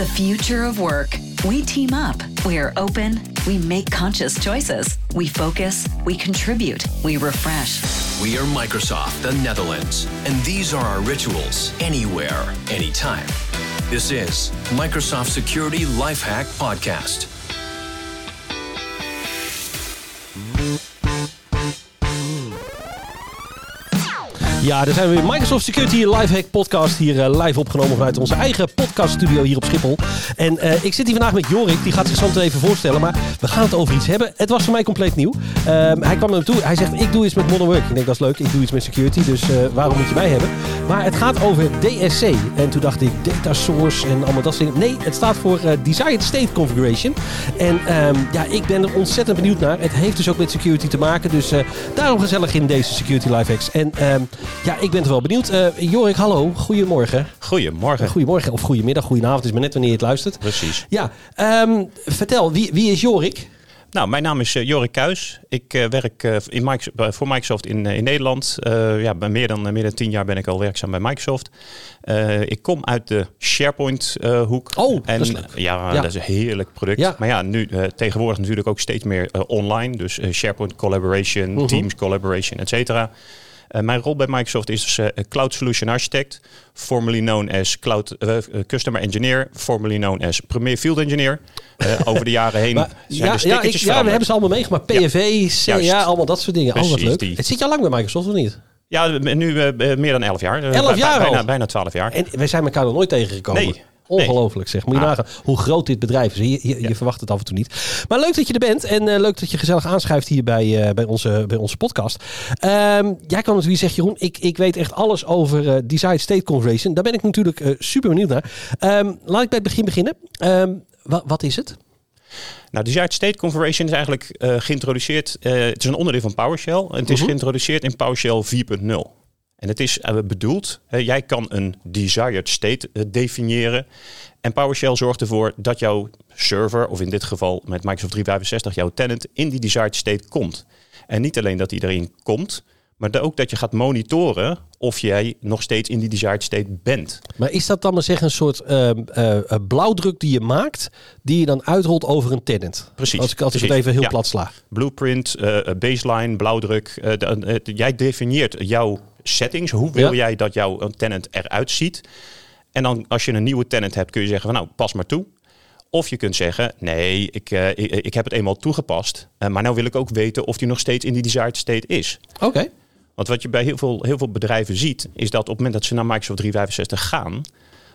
The future of work. We team up. We are open. We make conscious choices. We focus. We contribute. We refresh. We are Microsoft, the Netherlands, and these are our rituals anywhere, anytime. This is Microsoft Security Lifehack Podcast. Ja, daar zijn we weer. Microsoft Security Lifehack podcast hier eh, live opgenomen vanuit onze eigen podcaststudio hier op Schiphol. En eh, ik zit hier vandaag met Jorik, die gaat zich zo meteen even voorstellen. Maar we gaan het over iets hebben. Het was voor mij compleet nieuw. Ehm, hij kwam naar toe, hij zegt ik doe iets met modern work. Ik denk dat is leuk, ik doe iets met security, dus eh, waarom moet je mij hebben? Maar het gaat over DSC. En toen dacht ik data source en allemaal dat soort dingen. Nee, het staat voor Desired State Configuration. En ehm, ja, ik ben er ontzettend benieuwd naar. Het heeft dus ook met security te maken, dus daarom gezellig in deze Security Lifehacks. En ehm, ja, ik ben er wel benieuwd. Uh, Jorik, hallo. Goedemorgen. Goedemorgen. Goedemorgen of goedemiddag, goedenavond. is maar net wanneer je het luistert. Precies. Ja, um, vertel, wie, wie is Jorik? Nou, mijn naam is uh, Jorik Kuis. Ik uh, werk uh, in Microsoft, voor Microsoft in, in Nederland. ja, bij meer dan, meer dan tien jaar ben ik al werkzaam bij Microsoft. ik kom uit de SharePoint-hoek. oh, en, dat is ja, ja, dat is een heerlijk product. Ja. Maar ja, nu tegenwoordig natuurlijk ook steeds meer online. Dus SharePoint Collaboration, -huh. Teams Collaboration, et cetera. Uh, mijn rol bij Microsoft is dus, uh, Cloud Solution Architect, formerly known as Cloud uh, Customer Engineer, formerly known as Premier Field Engineer. over de jaren heen maar, ja, ja, ik, ja, we hebben ze allemaal meegemaakt. PFV, ja, CA, allemaal dat soort dingen. Precies, oh, wat leuk. Het zit je al lang bij Microsoft of niet? Ja, nu meer dan 11 jaar. 11 jaar bijna, bijna 12 jaar. En wij zijn elkaar nog nooit tegengekomen. Nee. Ongelooflijk zeg. Moet je ah. nagaan hoe groot dit bedrijf is. Je, je, je, verwacht het af en toe niet. Maar leuk dat je er bent. En uh, leuk dat je gezellig aanschuift hier bij, uh, bij, onze, bij onze podcast. Um, jij kan natuurlijk zeggen, Jeroen, ik, ik weet echt alles over uh, Desired State Configuration. Daar ben ik natuurlijk super benieuwd naar. Um, laat ik bij het begin beginnen. Um, wa wat is het? Nou, Desired State Configuration is eigenlijk geïntroduceerd. het is een onderdeel van PowerShell. En het is uh mhm. geïntroduceerd in PowerShell 4.0. En het is bedoeld, jij kan een desired state definiëren. En PowerShell zorgt ervoor dat jouw server, of in dit geval met Microsoft 365, jouw tenant in die desired state komt. En niet alleen dat hij erin komt, maar ook dat je gaat monitoren of jij nog steeds in die desired state bent. Maar is dat dan maar zeggen een soort uh, uh, blauwdruk die je maakt, die je dan uitrolt over een tenant? Precies. Als ik, als ik het even heel plat sla. Blueprint, baseline, blauwdruk. De, jij definieert jouw settings. Hoe wil jij dat jouw tenant eruit ziet? En dan als je een nieuwe tenant hebt, kun je zeggen van nou, pas maar toe. Of je kunt zeggen, nee, ik, uh, ik, ik, heb het eenmaal toegepast. Uh, maar nou wil ik ook weten of die nog steeds in die desired state is. Oké. Want wat je bij heel veel, heel veel bedrijven ziet, is dat op het moment dat ze naar Microsoft 365 gaan,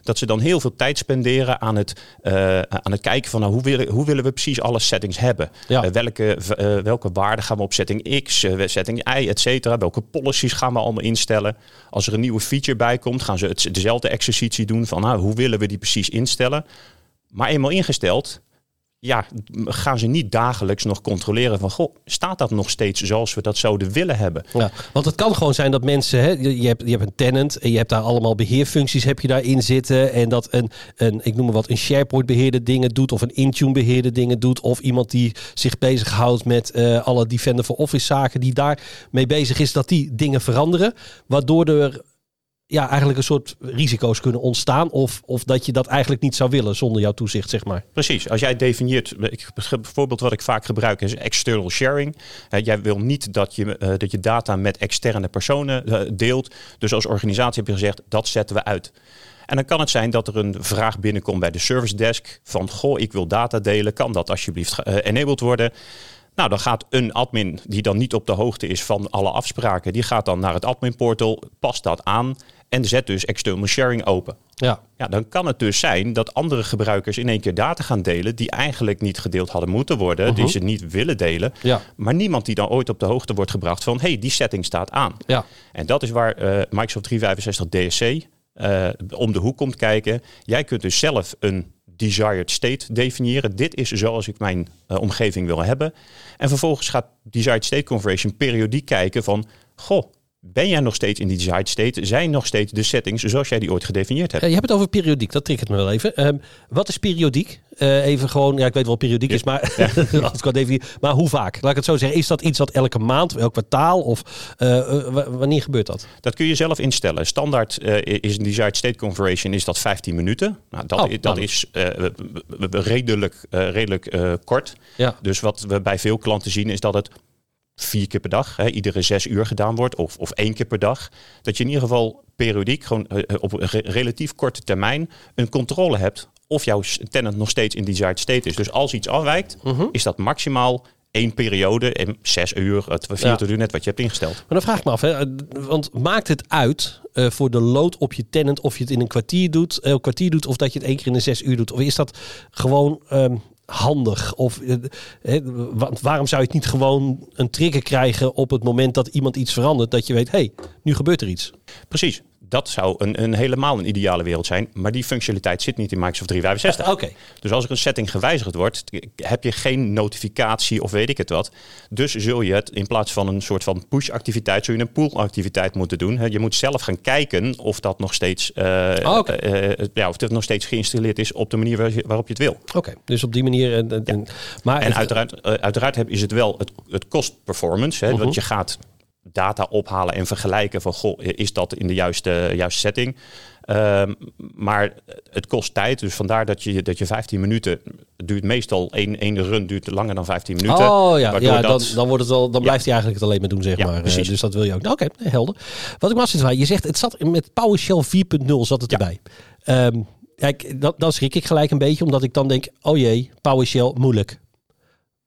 dat ze dan heel veel tijd spenderen aan het, uh, aan het kijken van nou, hoe, willen, hoe willen we precies alle settings hebben. Ja. Uh, welke, uh, welke waarden gaan we op setting X, setting Y, et cetera. Welke policies gaan we allemaal instellen. Als er een nieuwe feature bij komt, gaan ze het, dezelfde exercitie doen van nou, hoe willen we die precies instellen. Maar eenmaal ingesteld, ja, gaan ze niet dagelijks nog controleren van, goh, staat dat nog steeds zoals we dat zouden willen hebben? Ja, want het kan gewoon zijn dat mensen, hè, je, hebt, je hebt een tenant en je hebt daar allemaal beheerfuncties heb je daarin zitten en dat een, een ik noem maar wat, een SharePoint beheerder dingen doet of een Intune beheerder dingen doet of iemand die zich bezighoudt met uh, alle Defender for Office zaken die daar mee bezig is, dat die dingen veranderen, waardoor er ja, eigenlijk een soort risico's kunnen ontstaan. Of, of dat je dat eigenlijk niet zou willen zonder jouw toezicht, zeg maar. Precies. Als jij definieert, ik, bijvoorbeeld wat ik vaak gebruik is external sharing. Jij wil niet dat je, uh, dat je data met externe personen uh, deelt. Dus als organisatie heb je gezegd, dat zetten we uit. En dan kan het zijn dat er een vraag binnenkomt bij de service desk van, goh, ik wil data delen. Kan dat alsjeblieft enabled worden? Nou, dan gaat een admin die dan niet op de hoogte is van alle afspraken, die gaat dan naar het admin portal, past dat aan en zet dus external sharing open. Ja. ja, dan kan het dus zijn dat andere gebruikers in één keer data gaan delen die eigenlijk niet gedeeld hadden moeten worden, die mhm. ze niet willen delen, ja. maar niemand die dan ooit op de hoogte wordt gebracht van, hey, die setting staat aan. Ja. En dat is waar uh, Microsoft 365 DSC uh, om de hoek komt kijken. Jij kunt dus zelf een desired state definiëren. Dit is zoals ik mijn uh, omgeving wil hebben. En vervolgens gaat desired state configuration periodiek kijken van, goh, ben jij nog steeds in die desired state? Zijn nog steeds de settings zoals jij die ooit gedefinieerd hebt? Ja, je hebt het over periodiek, dat triggert me wel even. Ehm, wat is periodiek? Eh, even gewoon, ja, ik weet wel wat periodiek is, maar, als ik wat even, maar hoe vaak? Laat ik het zo zeggen. Is dat iets dat elke maand, elk kwartaal of uh, wanneer gebeurt dat? Dat kun je zelf instellen. Standaard is een desired state configuration is dat 15 minuten. Nou, dat, oh, is, dat nou. is redelijk, redelijk kort. Ja. Dus wat we bij veel klanten zien is dat het vier keer per dag, hè, iedere zes uur gedaan wordt, of, of één keer per dag. Dat je in ieder geval periodiek, gewoon op een relatief korte termijn, een controle hebt of jouw tenant nog steeds in desired state is. Dus als iets afwijkt, mhm. is dat maximaal één periode en zes uur, het vier uur net wat je hebt ingesteld. Maar dan vraag ik me af, hè, want maakt het uit uh, voor de load op je tenant of je het in een kwartier doet, een kwartier doet of dat je het één keer in de zes uur doet? Of is dat gewoon um, handig? Of uh, waarom zou je het niet gewoon een trigger krijgen op het moment dat iemand iets verandert, dat je weet, hé, hey, nu gebeurt er iets? Precies dat zou een, een helemaal een ideale wereld zijn. Maar die functionaliteit zit niet in Microsoft 365. Oké. Dus als er een setting gewijzigd wordt, heb je geen notificatie of weet ik het wat. Dus zul je het in plaats van een soort van push-activiteit, zul je een pull-activiteit moeten doen. Je moet zelf gaan kijken of dat nog steeds, uh, ja, of het nog steeds geïnstalleerd is op de manier waarop je het wil. Oké, dus op die manier. En, maar en uiteraard, uiteraard is het wel het, het cost performance. Hè, uh Want je gaat data ophalen en vergelijken van goh, is dat in de juiste, juiste setting? Ehm, maar het kost tijd, dus vandaar dat je, dat je 15 minuten duurt meestal één, één run duurt langer dan 15 minuten. Oh ja, ja dan, dan, wordt het al, dan blijft hij eigenlijk het alleen maar doen, zeg maar. Precies. Uh, dus dat wil je ook. Nou, Oké, helder. Wat ik was je zegt, het zat met PowerShell 4.0 zat het erbij. Um, kijk, dat, dan schrik ik gelijk een beetje, omdat ik dan denk, oh jee, PowerShell moeilijk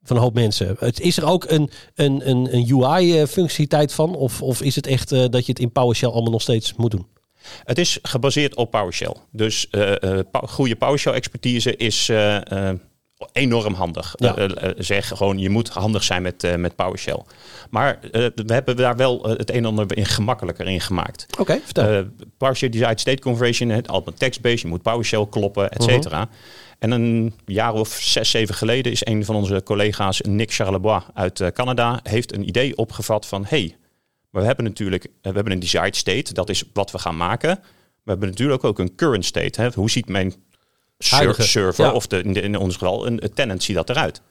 van een hoop mensen. Het, is er ook een, een, een, een UI-functionaliteit van? Of, of is het echt uh, dat je het in PowerShell allemaal nog steeds moet doen? Het is gebaseerd op PowerShell. Dus uh, goede PowerShell-expertise is enorm handig. Ja. zeg gewoon, je moet handig zijn met, met PowerShell. Maar we hebben daar wel het een en ander in gemakkelijker in gemaakt. Oké, okay, vertel. PowerShell Desired State Conversion, het allemaal text-based, je moet PowerShell kloppen, et cetera. Mhm. En een jaar of zes, zeven geleden is een van onze collega's, Nick Charlebois uit eh, Canada, heeft een idee opgevat van hey, we hebben natuurlijk eh, we hebben een desired state, dat is wat we gaan maken. We hebben natuurlijk ook een current state. Hè? Hoe ziet mijn server, of de, in, ons geval een, een tenant, ziet dat eruit?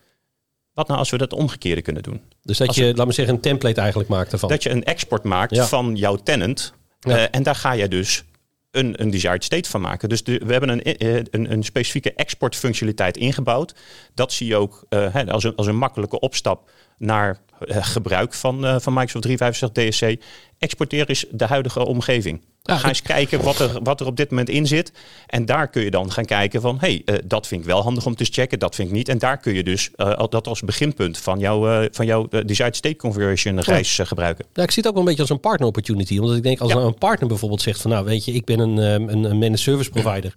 Wat nou als we dat omgekeerde kunnen doen? Dus dat je, laat me zeggen, een template eigenlijk maakt ervan. Dat je een export maakt van jouw tenant. Uh, en daar ga je dus een, een desired state van maken. Dus we hebben een, eh, een, een specifieke exportfunctionaliteit ingebouwd. Dat zie je ook uh, als, een, als een makkelijke opstap naar uh, gebruik van, van Microsoft 365 DSC. Exporteer is de huidige omgeving. Ja, Ga eens kijken wat er, wat er op dit moment in zit. En daar kun je dan gaan kijken van... hé, hey, uh, dat vind ik wel handig om te checken, dat vind ik niet. En daar kun je dus uh, dat als beginpunt van, jou, uh, van jouw desired state configuration reis gebruiken. Ja, ik zie het ook wel een beetje als een partner opportunity. Omdat ik denk, als ja. een partner bijvoorbeeld zegt van... nou, weet je, ik ben een, um, een, een managed service provider...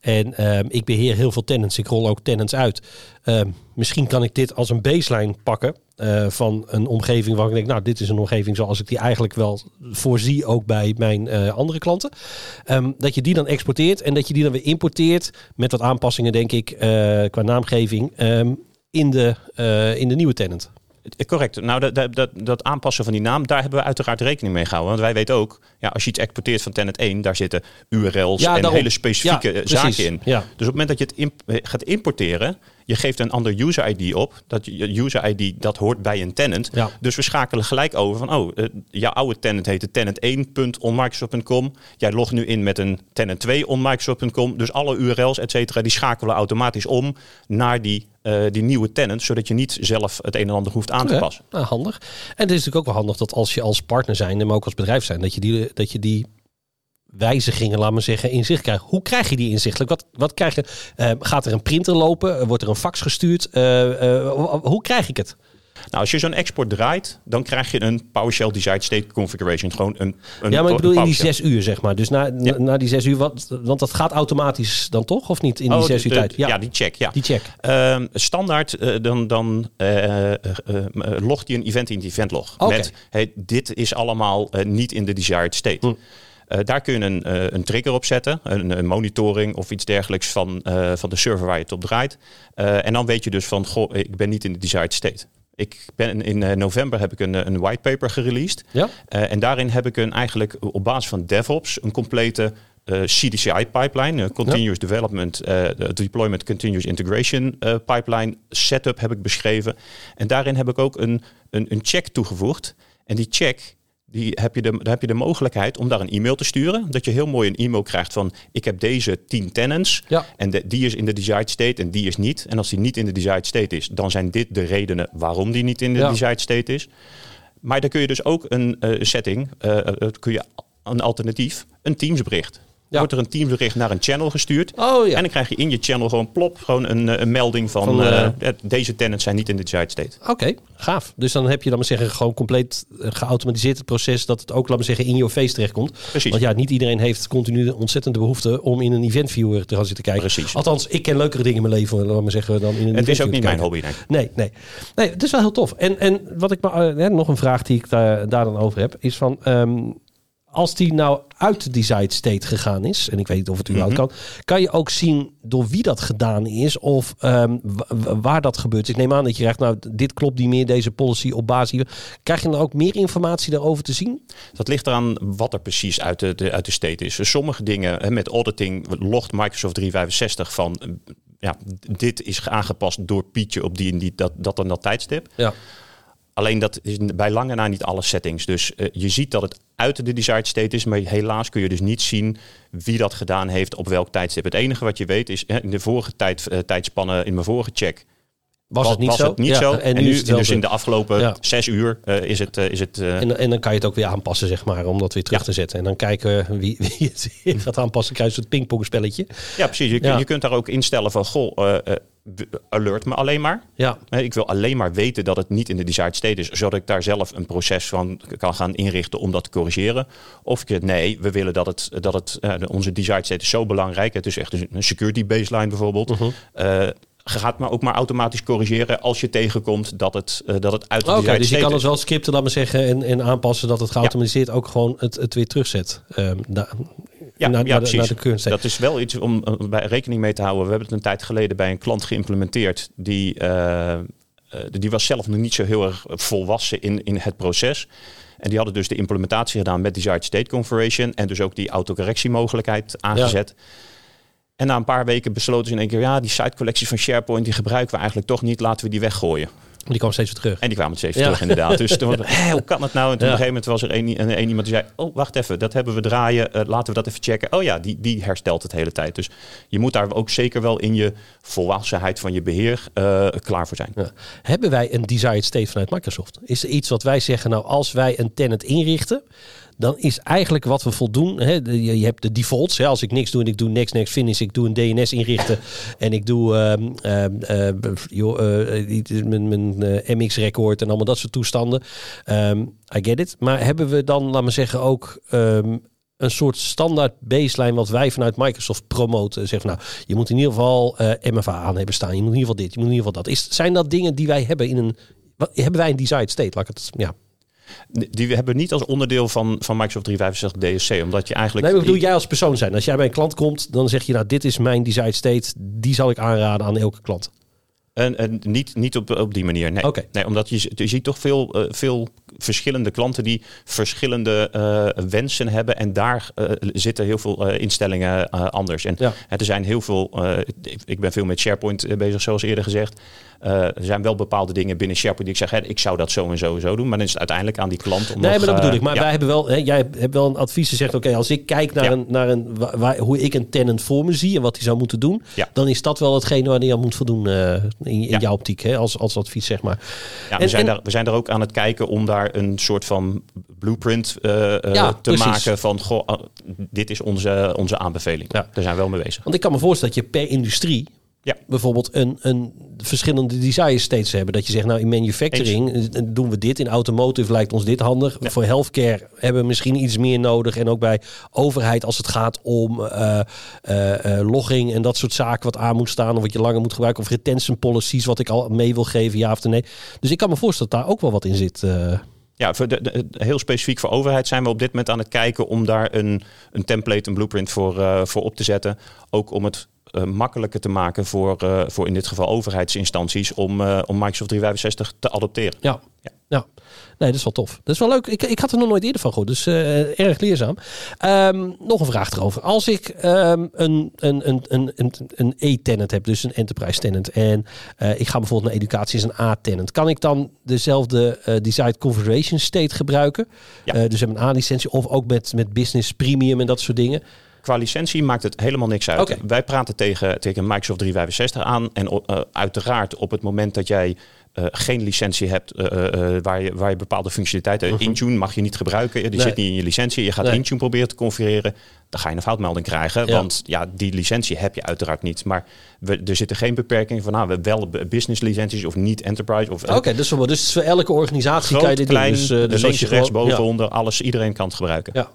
en um, ik beheer heel veel tenants, ik rol ook tenants uit... Um, misschien kan ik dit als een baseline pakken uh, van een omgeving waar ik denk, nou, dit is een omgeving zoals ik die eigenlijk wel voorzie ook bij mijn uh, andere klanten. Um, dat je die dan exporteert en dat je die dan weer importeert met wat aanpassingen, denk ik, uh, qua naamgeving um, in, de, in de nieuwe tenant. Correct. Nou, dat, dat, dat, aanpassen van die naam, daar hebben we uiteraard rekening mee gehouden. Want wij weten ook, ja, als je iets exporteert van Tenant 1, daar zitten URL's en hele specifieke ja, zaken in. Ja. Dus op het moment dat je het imp gaat importeren, je geeft een ander user ID op. Dat user ID dat hoort bij een tenant. Ja. Dus we schakelen gelijk over van oh, uh, jouw oude tenant heette tenant1.onmicrosoft.com. Jij logt nu in met een tenant 2 onmicrosoft.com. Dus alle URL's et cetera, die schakelen automatisch om naar die uh, die nieuwe tenant, zodat je niet zelf het een en ander hoeft aan te passen. nou, handig. En het is natuurlijk ook wel handig dat als je als partner zijn, maar ook als bedrijf zijn, dat je die, dat je die wijzigingen, laat maar zeggen, inzicht krijgt. Hoe krijg je die inzichtelijk? Wat, wat krijg je? Uh, gaat er een printer lopen? Wordt er een fax gestuurd? Uh, hoe krijg ik het? Nou, als je zo'n export draait, dan krijg je een PowerShell Desired State Configuration. Gewoon een, een ja, maar ik bedoel in die zes uur, zeg maar. Dus na, ja. na die zes uur, wat, want dat gaat automatisch dan toch? Of niet in die oh, zes uur tijd? Ja. ja. die check. Ja. Die check. Uh, standaard, uh, dan, dan uh, logt hij een event in die event log. Okay. Met, hey, dit is allemaal niet in de desired state. Hm. Uh, daar kun je een, uh, een trigger op zetten, een, een, monitoring of iets dergelijks van, uh, van de server waar je het op draait. en dan weet je dus van, goh, ik ben niet in de desired state. Ik ben in eh, november heb ik een, een whitepaper gereleased. Ja? Uh, en daarin heb ik een eigenlijk op basis van DevOps een complete uh, CDCI-pipeline, Continuous ja. Development, Deployment Continuous Integration pipeline setup heb ik beschreven. En daarin heb ik ook een, een, een check toegevoegd. En die check die heb je de, dan heb je de mogelijkheid om daar een e-mail te sturen. Dat je heel mooi een e-mail krijgt van ik heb deze 10 tenants. Ja. En de, die is in de desired state en die is niet. En als die niet in de desired state is, dan zijn dit de redenen waarom die niet in de Ja. desired state is. Maar dan kun je dus ook een eh, setting, eh, kun je een alternatief, een Teamsbericht. Ja. Wordt er een Teamsbericht naar een channel gestuurd. Oh ja. En dan krijg je in je channel gewoon plop, gewoon een, eh, een melding van, Van, eh, eh, deze tenants zijn niet in de desired state. Oké, gaaf. Dus dan heb je, dan maar zeggen, gewoon compleet geautomatiseerd het proces dat het ook, laat maar zeggen, in je face terechtkomt. Precies. Want ja, niet iedereen heeft continu de ontzettende behoefte om in een event viewer te gaan zitten kijken. Precies. Althans, ik ken leukere dingen in mijn leven, laat maar zeggen, dan in een Het is ook niet mijn hobby, nee. Nee, nee. Nee, het is wel heel tof. En, en wat ik maar, nog een vraag die ik daar, daar dan over heb, is van. ehm, als die nou uit de desired state gegaan is, en ik weet niet of het überhaupt Mhm. kan, kan je ook zien door wie dat gedaan is of ehm, wa- wa- waar dat gebeurt. Ik neem aan dat je krijgt, nou, dit klopt niet meer, deze policy op basis. hier. Krijg je dan ook meer informatie daarover te zien? Dat ligt eraan wat er precies uit de, de- uit de state is. Dus sommige dingen hè, met auditing logt Microsoft 365 van eh, ja, dit is aangepast door Pietje op die en die dat, dat en dat tijdstip. Ja. Alleen dat is bij lange na niet alle settings. Dus eh, je ziet dat het uit de desired state is, maar helaas kun je dus niet zien wie dat gedaan heeft op welk tijdstip. Het enige wat je weet is in de vorige tijd, eh, tijdspannen, in mijn vorige check, Was, het niet zo? het niet Ja, zo. En nu, dus in de afgelopen Ja. zes uur eh, is het, is het En, en dan kan je het ook weer aanpassen, zeg maar, om dat weer terug Ja. te zetten. En dan kijken wie, wie het gaat aanpassen. Krijg je het pingpongspelletje. Ja, precies. Je, je kunt daar ook instellen van, goh, alert me alleen maar. Ja, Ik wil alleen maar weten dat het niet in de desired state is, zodat ik daar zelf een proces van kan gaan inrichten om dat te corrigeren. Of ik nee, we willen dat het, dat het eh, onze desired state is zo belangrijk. Het is echt een security baseline bijvoorbeeld. Eh, gaat maar ook maar automatisch corrigeren als je tegenkomt dat het, eh, dat het uit de Oké, desired dus je kan het wel scripten, laat maar zeggen, en, en aanpassen dat het geautomatiseerd ook gewoon het, het weer terugzet. Na- Ja, naar, ja, naar, precies. naar de current state. Dat is wel iets om bij rekening mee te houden. We hebben het een tijd geleden bij een klant geïmplementeerd. Die, eh, eh, die was zelf nog niet zo heel erg volwassen in, in het proces. En die hadden dus de implementatie gedaan met Desired State Configuration. En dus ook die autocorrectiemogelijkheid aangezet. En na een paar weken besloten ze in één keer... ja, die sitecollecties van SharePoint... die gebruiken we eigenlijk toch niet. Laten we die weggooien. Die kwam steeds weer terug. En die kwamen steeds Ja. terug inderdaad. Dus toen, hé, hoe kan dat nou? En toen Ja. op een gegeven moment was er één, een, een iemand die zei... oh, wacht even, dat hebben we draaien. eh, laten we dat even checken. Oh ja, die, die herstelt het hele tijd. Dus je moet daar ook zeker wel in je volwassenheid van je beheer eh, klaar voor zijn. Ja. Hebben wij een desired state vanuit Microsoft? Is er iets wat wij zeggen, nou als wij een tenant inrichten, dan is eigenlijk wat we voldoen. Hè, je, hebt de defaults. Hè, als ik niks doe en ik doe next, next, finish. Ik doe een DNS inrichten en ik doe ehm, ehm, eh, joh, eh, mijn, mijn eh, MX-record en allemaal dat soort toestanden. Ehm, I get it. Maar hebben we dan, laat maar zeggen, ook ehm, een soort standaard baseline wat wij vanuit Microsoft promoten. Zeggen van, nou, je moet in ieder geval eh, MFA aan hebben staan. Je moet in ieder geval dit, je moet in ieder geval dat. Is, zijn dat dingen die wij hebben in een... Wat, hebben wij een desired state? Laat ik het, ja. Die we hebben niet als onderdeel van, van Microsoft 365 DSC. Omdat je eigenlijk... Nee, maar ik bedoel, jij als persoon zijn. Als jij bij een klant komt, dan zeg je, nou, dit is mijn desired state. Die zal ik aanraden aan elke klant. En, en niet, niet op, op die manier. Nee. Nee omdat je, je ziet toch veel, eh, veel verschillende klanten die verschillende eh, wensen hebben. En daar eh, zitten heel veel instellingen anders. En Ja. er zijn heel veel. ik- ben veel met SharePoint bezig, zoals eerder gezegd. Eh, er zijn wel bepaalde dingen binnen SharePoint die ik zeg, hè, ik zou dat zo en zo en zo doen. Maar dan is het uiteindelijk aan die klant om Nee, nog, maar dat eh, bedoel ik. Maar ja. wij hebben wel, hè, jij hebt wel een advies gezegd. Oké, als ik kijk naar, Ja. een, naar een, wa- waar, hoe ik een tenant voor me zie en wat hij zou moeten doen, Ja. dan is dat wel hetgene waar hij aan moet voldoen eh, in, jouw optiek, hè, als, als advies, zeg maar. Ja, we, En- zijn en- daar, we zijn daar ook aan het kijken om daar een soort van blueprint eh, eh, te precies. maken van, goh, ah, dit is onze, onze aanbeveling. Ja. Daar zijn we wel mee bezig. Want ik kan me voorstellen dat je per industrie Ja. bijvoorbeeld een, een verschillende desire states hebben. Dat je zegt, nou in manufacturing eh, doen we dit. In automotive lijkt ons dit handig. Ja. Voor healthcare hebben we misschien iets meer nodig. En ook bij overheid als het gaat om eh, logging en dat soort zaken wat aan moet staan. Of wat je langer moet gebruiken. Of retention policies wat ik al mee wil geven, ja of nee. Dus ik kan me voorstellen dat daar ook wel wat in zit. Ja, voor de, de- heel specifiek voor overheid zijn we op dit moment aan het kijken om daar een, een template, een blueprint voor, voor op te zetten. Ook om het uh, makkelijker te maken voor, uh, voor in dit geval overheidsinstanties om, uh, om Microsoft 365 te adopteren. Ja. ja. ja. Nee, dat is wel tof. Dat is wel leuk. Ik, ik had er nog nooit eerder van gehoord, dus erg leerzaam. Um, nog een vraag erover. Als ik um, een, een, een, een, een E-tenant heb, dus een enterprise tenant, en ik ga bijvoorbeeld naar educatie, is een A-tenant, kan ik dan dezelfde desired configuration state gebruiken? Ja. dus hebben een A-licentie of ook met, met business premium en dat soort dingen qua licentie maakt het helemaal niks uit. Okay. Wij praten tegen, tegen Microsoft 365 aan. En uh, uiteraard op het moment dat jij uh, geen licentie hebt uh, waar, je, waar je bepaalde functionaliteiten... Uh -huh. Intune mag je niet gebruiken, die nee. zit niet in je licentie. Je gaat nee. Intune proberen te configureren. Dan ga je een foutmelding krijgen. Ja. Want ja, die licentie heb je uiteraard niet. Maar we, er zitten geen beperkingen van... Nou, we wel business licenties of niet enterprise. Oké, okay, dus, dus voor elke organisatie groot, kan je dit klein, doen. Dus, dus links, rechts, boven, ja. onder, alles. Iedereen kan het gebruiken. Ja.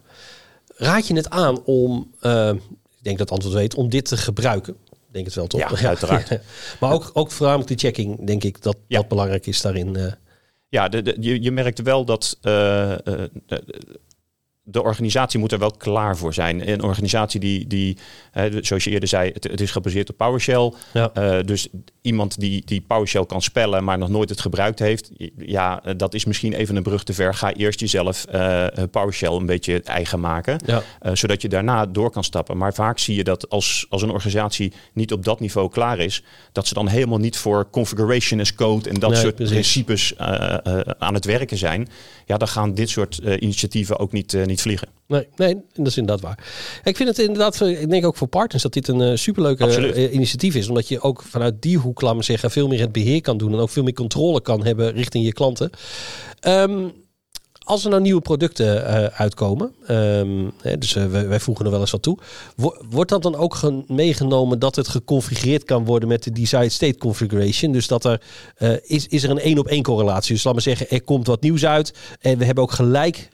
Raad je het aan om, uh, ik denk dat het antwoord weet, om dit te gebruiken? Ik denk het wel toch? Ja, uiteraard. maar ook, ook voornamelijk de checking, denk ik, dat ja. dat belangrijk is daarin. Uh. Ja, de, de, je, je merkte wel dat uh, de organisatie moet er wel klaar voor zijn. Een organisatie die, die zoals je eerder zei, het, het is gebaseerd op PowerShell. Ja. Uh, dus iemand die, die PowerShell kan spellen, maar nog nooit het gebruikt heeft, ja, dat is misschien even een brug te ver. Ga eerst jezelf uh, PowerShell een beetje eigen maken, ja. zodat je daarna door kan stappen. Maar vaak zie je dat als, als een organisatie niet op dat niveau klaar is, dat ze dan helemaal niet voor configuration as code en dat Nee, soort precies. principes aan het werken zijn. Ja, dan gaan dit soort initiatieven ook niet, niet vliegen. Nee, nee, dat is inderdaad waar. Ik vind het inderdaad, ik denk ook voor partners dat dit een uh, superleuke Absoluut. uh, initiatief is. Omdat je ook vanuit die hoek, laat maar zeggen, veel meer het beheer kan doen. En ook veel meer controle kan hebben richting je klanten. Um, als er nou nieuwe producten uh, uitkomen, um, hè, dus uh, wij, wij, voegen er wel eens wat toe, wordt dat dan ook meegenomen dat het geconfigureerd kan worden met de desired state configuration? Dus dat er uh, is, is er een één op één correlatie. Dus laat maar zeggen, er komt wat nieuws uit en we hebben ook gelijk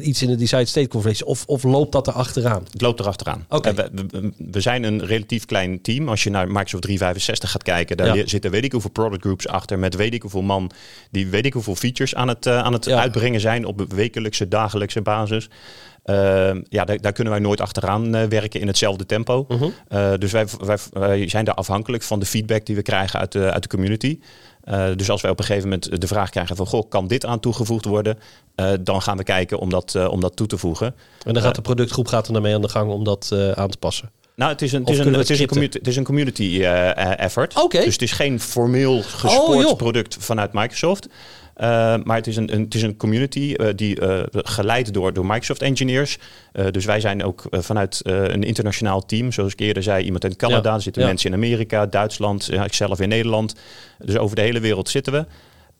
iets in de desired state configuration. Of, of loopt dat er achteraan? Het loopt er achteraan. Okay. We, we, we, zijn een relatief klein team. Als je naar Microsoft 365 gaat kijken, daar ja. zitten weet ik hoeveel product groups achter met weet ik hoeveel man die weet ik hoeveel features aan het, aan het ja. uitbrengen zijn op wekelijkse, dagelijkse basis. Uh, ja, daar, daar, kunnen wij nooit achteraan uh, werken in hetzelfde tempo. Mhm. Uh -huh. dus wij, wij, wij, zijn daar afhankelijk van de feedback die we krijgen uit de, uit de community. Dus als wij op een gegeven moment de vraag krijgen van... Goh, kan dit aan toegevoegd worden? Dan gaan we kijken om dat, om dat toe te voegen. En dan gaat de productgroep gaat er daarmee aan de gang om dat aan te passen? Nou, het is een, het is een, het is een, community, het is een community effort. Okay. Dus het is geen formeel gespoord oh, product vanuit Microsoft. Uh, maar het is een, een, het is een community uh, die uh, geleid door, door Microsoft engineers. dus wij zijn ook vanuit een internationaal team. Zoals ik eerder zei, iemand in Canada. Ja. Zitten ja. mensen in Amerika, Duitsland, ikzelf in Nederland. Dus over de hele wereld zitten we.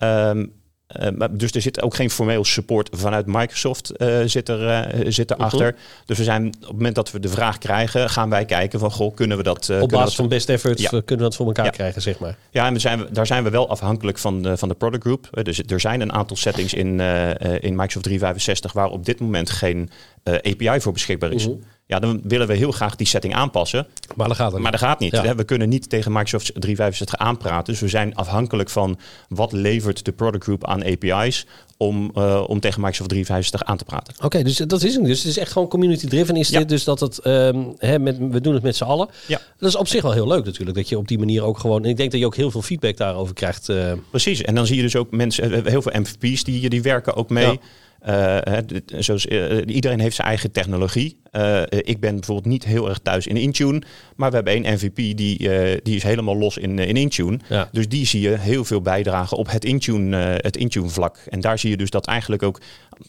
Um, uh, dus er zit ook geen formeel support vanuit Microsoft uh, zit er, uh, zit erachter. -huh. Dus we zijn op het moment dat we de vraag krijgen, gaan wij kijken van goh, kunnen we dat. op basis dat, van best efforts ja. kunnen we dat voor elkaar ja. krijgen, zeg maar. Ja, en we zijn, daar zijn we wel afhankelijk van de, van de product group. Dus er zijn een aantal settings in, in Microsoft 365 waar op dit moment geen API voor beschikbaar is. -huh. Ja, dan willen we heel graag die setting aanpassen. Maar dat gaat, maar dat gaat niet. Ja. We kunnen niet tegen Microsoft 365 aanpraten. Dus we zijn afhankelijk van wat levert de product group aan API's om, uh, om tegen Microsoft 365 aan te praten. Oké, okay, dus dat is het. Dus het is echt gewoon community driven is ja. dit. Dus dat het, um, hè, met, we doen het met z'n allen. Ja. Dat is op zich wel heel leuk natuurlijk. Dat je op die manier ook gewoon... En ik denk dat je ook heel veel feedback daarover krijgt. Uh. Precies. En dan zie je dus ook mensen, heel veel MVP's die, die werken ook mee. Ja. Zoals, uh, iedereen heeft zijn eigen technologie. Uh, ik ben bijvoorbeeld niet heel erg thuis in Intune. Maar we hebben één MVP die, die is helemaal los in, in Intune. Ja. Dus die zie je heel veel bijdragen op het Intune, het Intune vlak. En daar zie je dus dat eigenlijk ook...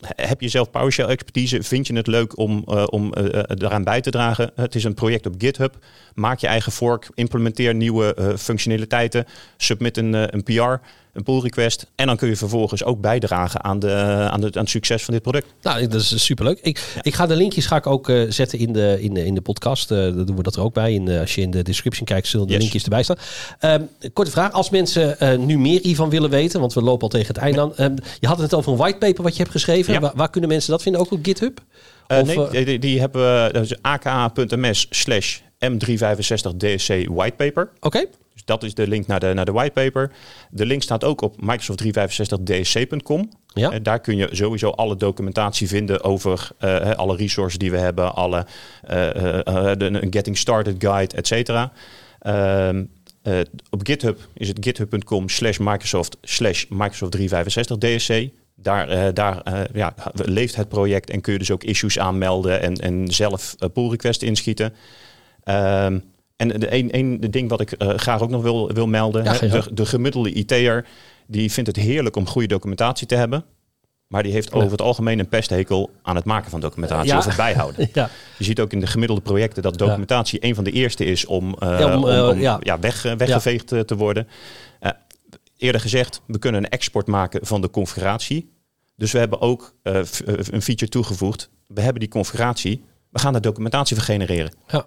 Heb je zelf PowerShell expertise? Vind je het leuk om, om daaraan bij te dragen? Het is een project op GitHub. Maak je eigen fork. Implementeer nieuwe functionaliteiten. Submit een, een PR een pull request. En dan kun je vervolgens ook bijdragen aan, de, aan, de, aan het succes van dit product. Nou, dat is superleuk. Ik, ja. ik ga de linkjes ga ik ook uh, zetten in de, in, de, in de podcast. Uh, dan doen we dat er ook bij. In, uh, als je in de description kijkt, zullen de yes. linkjes erbij staan. Um, korte vraag. Als mensen nu meer hiervan willen weten, want we lopen al tegen het eind aan. Um, je had het over een whitepaper wat je hebt geschreven. Ja. Waar, waar, kunnen mensen dat vinden? Ook op GitHub? Of, nee, die, die, hebben we. Dus aka.ms slash M365 DSC whitepaper. Oké. Dus dat is de link naar de, naar de whitepaper. De link staat ook op Microsoft365dsc.com. Ja. En daar kun je sowieso alle documentatie vinden over eh, alle resources die we hebben, alle eh, eh, de, een getting started guide, et cetera. Ehm, eh, op GitHub is het github.com slash Microsoft slash Microsoft 365 DSC. Daar, daar ja, leeft het project en kun je dus ook issues aanmelden en, en zelf pull requests inschieten. Ehm, en de een, een de ding wat ik eh, graag ook nog wil, wil melden. Ja, hè, de, de gemiddelde IT'er die vindt het heerlijk om goede documentatie te hebben. Maar die heeft over het algemeen een pesthekel aan het maken van documentatie Ja. of het bijhouden. Ja. Je ziet ook in de gemiddelde projecten dat documentatie een van de eerste is om, eh, Ja, om, om, eh, om, ja. weg, weggeveegd te worden. Eerder gezegd, we kunnen een export maken van de configuratie. Dus we hebben ook een feature toegevoegd. We hebben die configuratie. We gaan de documentatie van genereren. Ja.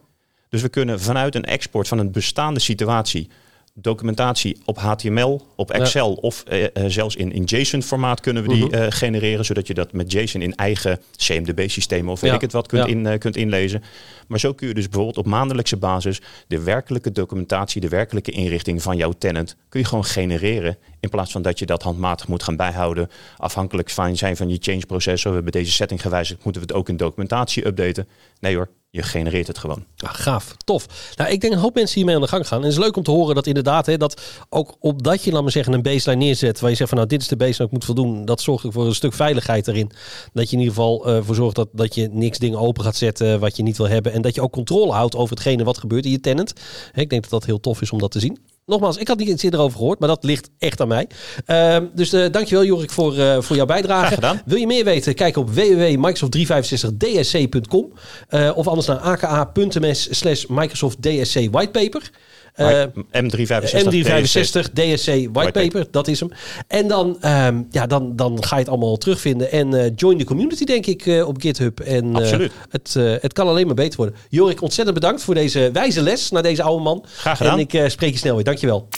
Dus we kunnen vanuit een export van een bestaande situatie documentatie op HTML, op Excel of eh, eh, zelfs in, in JSON-formaat kunnen we die Mhm. eh, genereren, zodat je dat met JSON in eigen CMDB-systemen of weet Ja, ik het wat kunt, ja. in, kunt inlezen. Maar zo kun je dus bijvoorbeeld op maandelijkse basis de werkelijke documentatie, de werkelijke inrichting van jouw tenant, kun je gewoon genereren. In plaats van dat je dat handmatig moet gaan bijhouden, afhankelijk van zijn van je change proces. We hebben deze setting gewijzigd, moeten we het ook in documentatie updaten? Nee hoor, je genereert het gewoon. Ah, gaaf, tof. Nou, ik denk een hoop mensen hiermee aan de gang gaan. En het is leuk om te horen dat inderdaad, hè, dat ook opdat je, laat maar zeggen, een baseline neerzet, waar je zegt van nou, dit is de baseline ik moet voldoen, dat zorgt voor een stuk veiligheid erin. Dat je in ieder geval eh voor zorgt dat, dat je niks dingen open gaat zetten wat je niet wil hebben. En dat je ook controle houdt over hetgene wat gebeurt in je tenant. Ik denk dat dat heel tof is om dat te zien. Nogmaals, ik had niet iets eerder over gehoord, maar dat ligt echt aan mij. Ehm, dus eh, dankjewel Jorik voor, eh, voor jouw bijdrage. Graag gedaan. Wil je meer weten? Kijk op www.microsoft365dsc.com eh, of anders naar aka.ms slash Microsoft DSC whitepaper. Eh, M365 M365 DSC whitepaper, dat is hem. En dan, ehm, ja, dan, dan ga je het allemaal terugvinden. En eh, join de community, denk ik, eh, op GitHub. En, eh, Absoluut. het, eh, het kan alleen maar beter worden. Jorik, ontzettend bedankt voor deze wijze les naar deze oude man. Graag gedaan. En ik eh, spreek je snel weer. Dankjewel.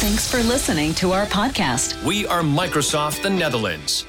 Thanks for listening to our podcast. We are Microsoft the Netherlands.